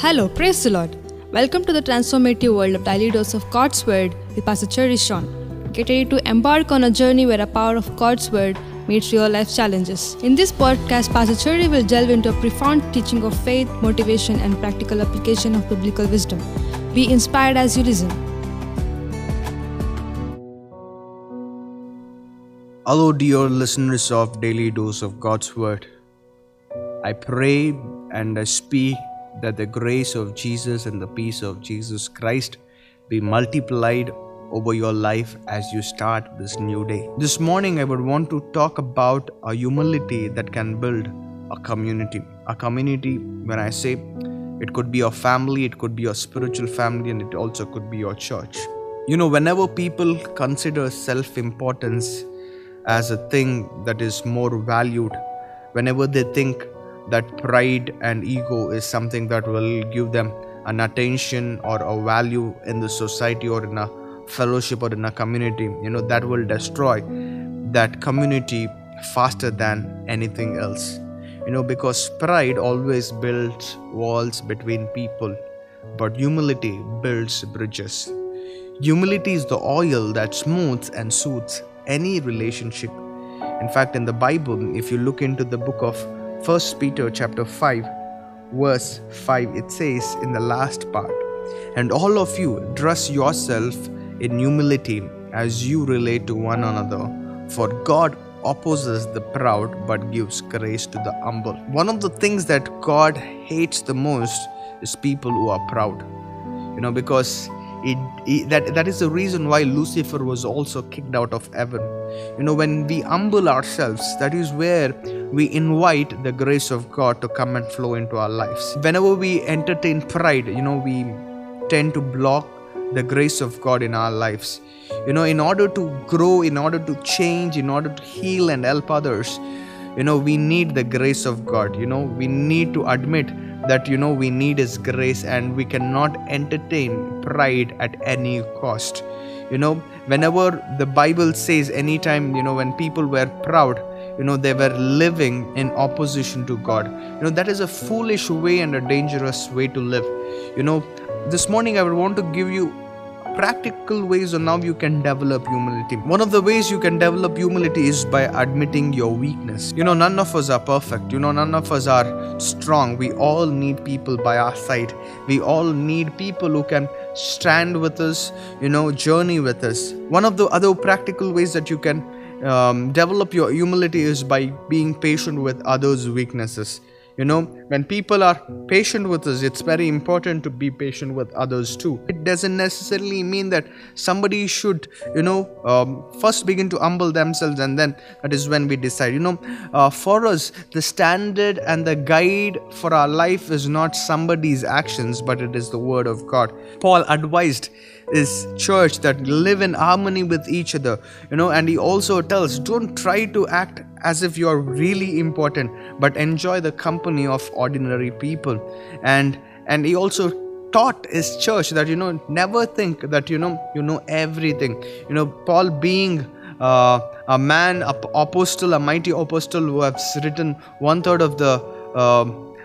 Hello, praise the Lord. Welcome to the transformative world of Daily Dose of God's Word with Pastor Cherry Sean. Get ready to embark on a journey where the power of God's Word meets real life challenges. In this podcast, Pastor Cherry will delve into a profound teaching of faith, motivation, and practical application of biblical wisdom. Be inspired as you listen. Hello, dear listeners of Daily Dose of God's Word. I pray and I speak that the grace of Jesus and the peace of Jesus Christ be multiplied over your life as you start this new day. This morning, I would want to talk about a humility that can build a community. A community, when I say it could be your family, it could be your spiritual family, and it also could be your church. You know, whenever people consider self importance as a thing that is more valued, whenever they think that pride and ego is something that will give them an attention or a value in the society or in a fellowship or in a community you know that will destroy that community faster than anything else. You know because pride always builds walls between people but humility builds bridges. Humility is the oil that smooths and soothes any relationship. In fact in the bible if you look into the book of First Peter chapter 5 verse 5 it says in the last part and all of you dress yourself in humility as you relate to one another for God opposes the proud but gives grace to the humble. One of the things that God hates the most is people who are proud. You know because it, it, that that is the reason why lucifer was also kicked out of heaven. You know when we humble ourselves that is where we invite the grace of god to come and flow into our lives. Whenever we entertain pride you know we tend to block the grace of god in our lives. You know in order to grow in order to change in order to heal and help others you know we need the grace of god. You know we need to admit that you know we need his grace and we cannot entertain pride at any cost. You know whenever the bible says anytime you know when people were proud you know they were living in opposition to god. You know that is a foolish way and a dangerous way to live. You know this morning i would want to give you practical ways on how you can develop humility. One of the ways you can develop humility is by admitting your weakness. You know, none of us are perfect. You know, none of us are strong. We all need people by our side. We all need people who can stand with us, you know, journey with us. One of the other practical ways that you can um, develop your humility is by being patient with others' weaknesses. You know, when people are patient with us, it's very important to be patient with others too. It doesn't necessarily mean that somebody should, you know, um, first begin to humble themselves and then that is when we decide. You know, uh, for us, the standard and the guide for our life is not somebody's actions, but it is the word of God. Paul advised is church that live in harmony with each other you know and he also tells don't try to act as if you are really important but enjoy the company of ordinary people. And and he also taught his church that you know never think that you know you know everything. You know paul being uh, a man a apostle a mighty apostle who has written one third of the uh,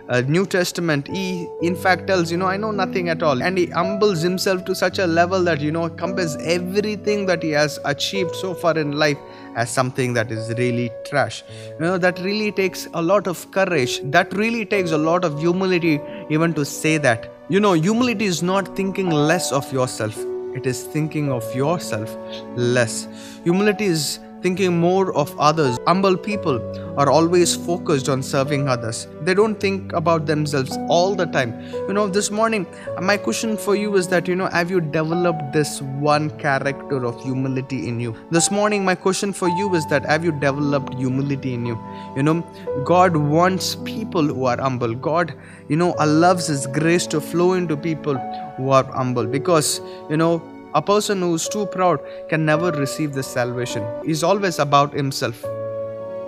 uh, New Testament, he in fact tells, you know, I know nothing at all. And he humbles himself to such a level that, you know, compares everything that he has achieved so far in life as something that is really trash. You know, that really takes a lot of courage. That really takes a lot of humility even to say that. You know, humility is not thinking less of yourself, it is thinking of yourself less. Humility is thinking more of others. Humble people are always focused on serving others. They don't think about themselves all the time. You know, this morning, my question for you is that, you know, have you developed this one character of humility in you? This morning, my question for you is that, have you developed humility in you? You know, God wants people who are humble. God, you know, allows His grace to flow into people who are humble because, you know, a person who's too proud can never receive this salvation. He's always about himself.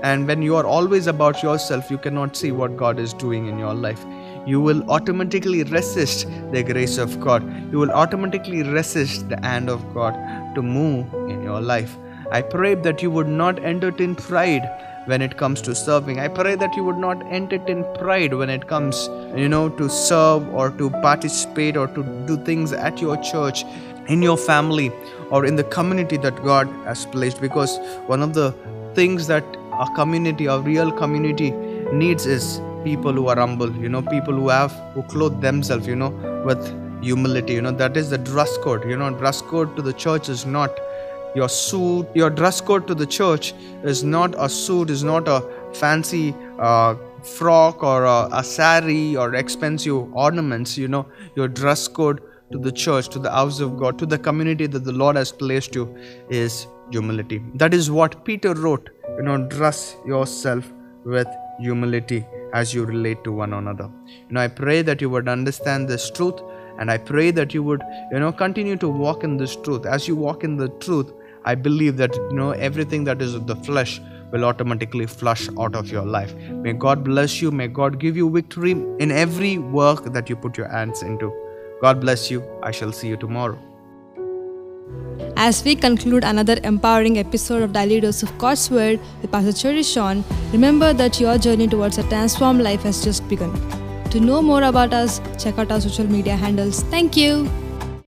And when you are always about yourself, you cannot see what God is doing in your life. You will automatically resist the grace of God. You will automatically resist the hand of God to move in your life. I pray that you would not entertain pride when it comes to serving. I pray that you would not entertain pride when it comes, you know, to serve or to participate or to do things at your church, in your family, or in the community that God has placed. Because one of the things that a community, a real community, needs is people who are humble, you know, people who have, who clothe themselves, you know, with humility. You know, that is the dress code. You know, dress code to the church is not your suit your dress code to the church is not a suit is not a fancy uh, frock or a, a sari or expensive ornaments you know your dress code to the church to the house of god to the community that the lord has placed you is humility that is what peter wrote you know dress yourself with humility as you relate to one another you know i pray that you would understand this truth and i pray that you would you know continue to walk in this truth as you walk in the truth I believe that you know everything that is of the flesh will automatically flush out of your life. May God bless you. May God give you victory in every work that you put your hands into. God bless you. I shall see you tomorrow. As we conclude another empowering episode of Daily Dose of God's Word with Pastor Cherry Sean, remember that your journey towards a transformed life has just begun. To know more about us, check out our social media handles. Thank you.